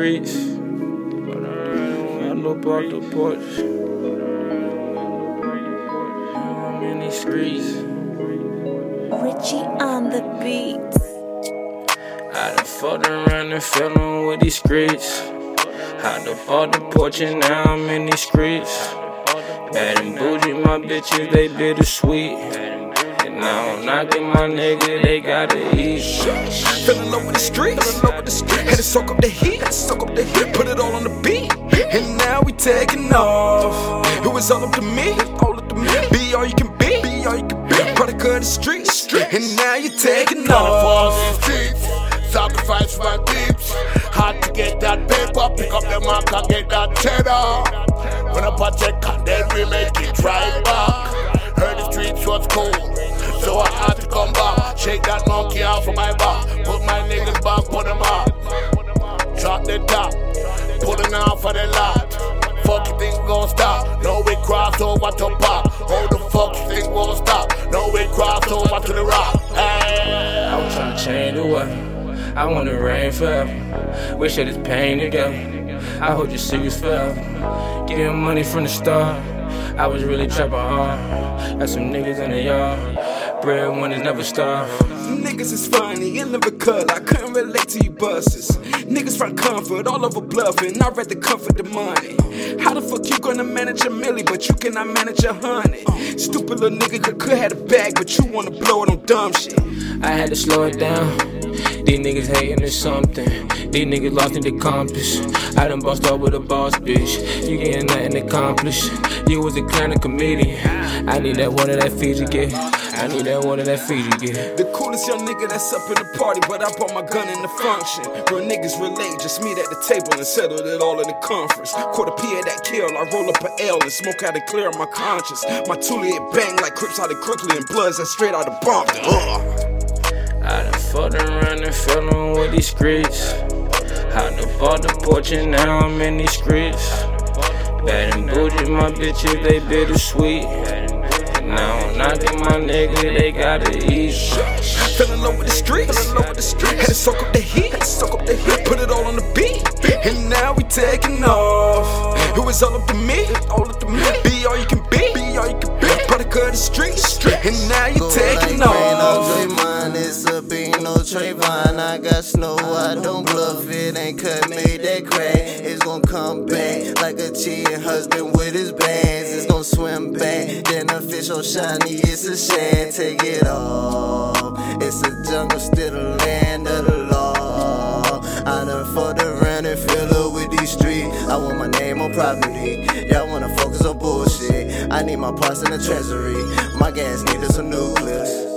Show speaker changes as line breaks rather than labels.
streets. I the porch. I'm in these streets.
Richie on the beat.
I done fucked around and fell in with these streets. I done bought the porch and now I'm in these streets. Bad and bougie, my bitches, they bittersweet. And now I'm knocking my nigga, they gotta eat.
Fell in love with the streets. Fell in love with the streets. Had to soak up the heat. Had to soak up the heat. Put it all on the beat. And now we taking off. It was all up to me. All up to me. Be all you can be. Be all you can be. Product of the streets. And now you're taking off.
Fall streets, sacrifice my peeps. Hard to get that paper, pick up the mark and get that cheddar. When I put check and then we make it right back. Heard the streets was cold, Shake that monkey off of my back, put my niggas back, put them up. Drop the top, pulling out for the lot. Fuck you think gon' stop? No, we cross over to pop. How the fuck you think gon' stop? No, we cross over to the rock. Hey.
I was trying to change the weather. I want it rain forever. Wish that it's pain together. I hope your secrets forever. Getting money from the start. I was really trapping hard. Got some niggas in the yard. Bread winners never starve.
Niggas is funny and cut. I couldn't relate to you buses. Niggas find comfort all over bluffing. I'd rather comfort the money. How the fuck you gonna manage a milli, but you cannot manage a hundred? Stupid little nigga could, could have a bag, but you wanna blow it on dumb shit.
I had to slow it down. These niggas hating or something. These niggas lost in the compass. I done bust up with a boss bitch. You getting nothing accomplished. You was a kind of comedian. I need that one of that Fiji get. I need that one of that Fiji.
The coolest young nigga that's up in the party, but I brought my gun in the function. Real niggas relate, just meet at the table and settled it all in the conference. Quarter P of that kill, I roll up a L and smoke out to clear my conscience. My it bang like Crips out of Crooklyn and Bloods that straight out of Bumpton. Ugh.
I done fucked around and fell in with these streets. I done bought the porch and now I'm in these streets. Bad and bougie, my bitches, they bittersweet. Now I'm knocking my nigga, they gotta eat.
Fell in love with the streets. Fell in love with the streets. Had to soak up the heat. Had to soak up the heat. Put it all on the beat. And now we taking off. It was. All up to me.
Got snow, I don't bluff it. Ain't cut, made that crack. It's gonna come back like a cheating husband with his bands. It's gonna swim back. Then a fish on shiny, it's a shad. Take it off. It's a jungle, still the land of the law. I done fucked around and fill up with these streets. I want my name on property. Y'all wanna focus on bullshit. I need my parts in the treasury. My gas needed some new clips.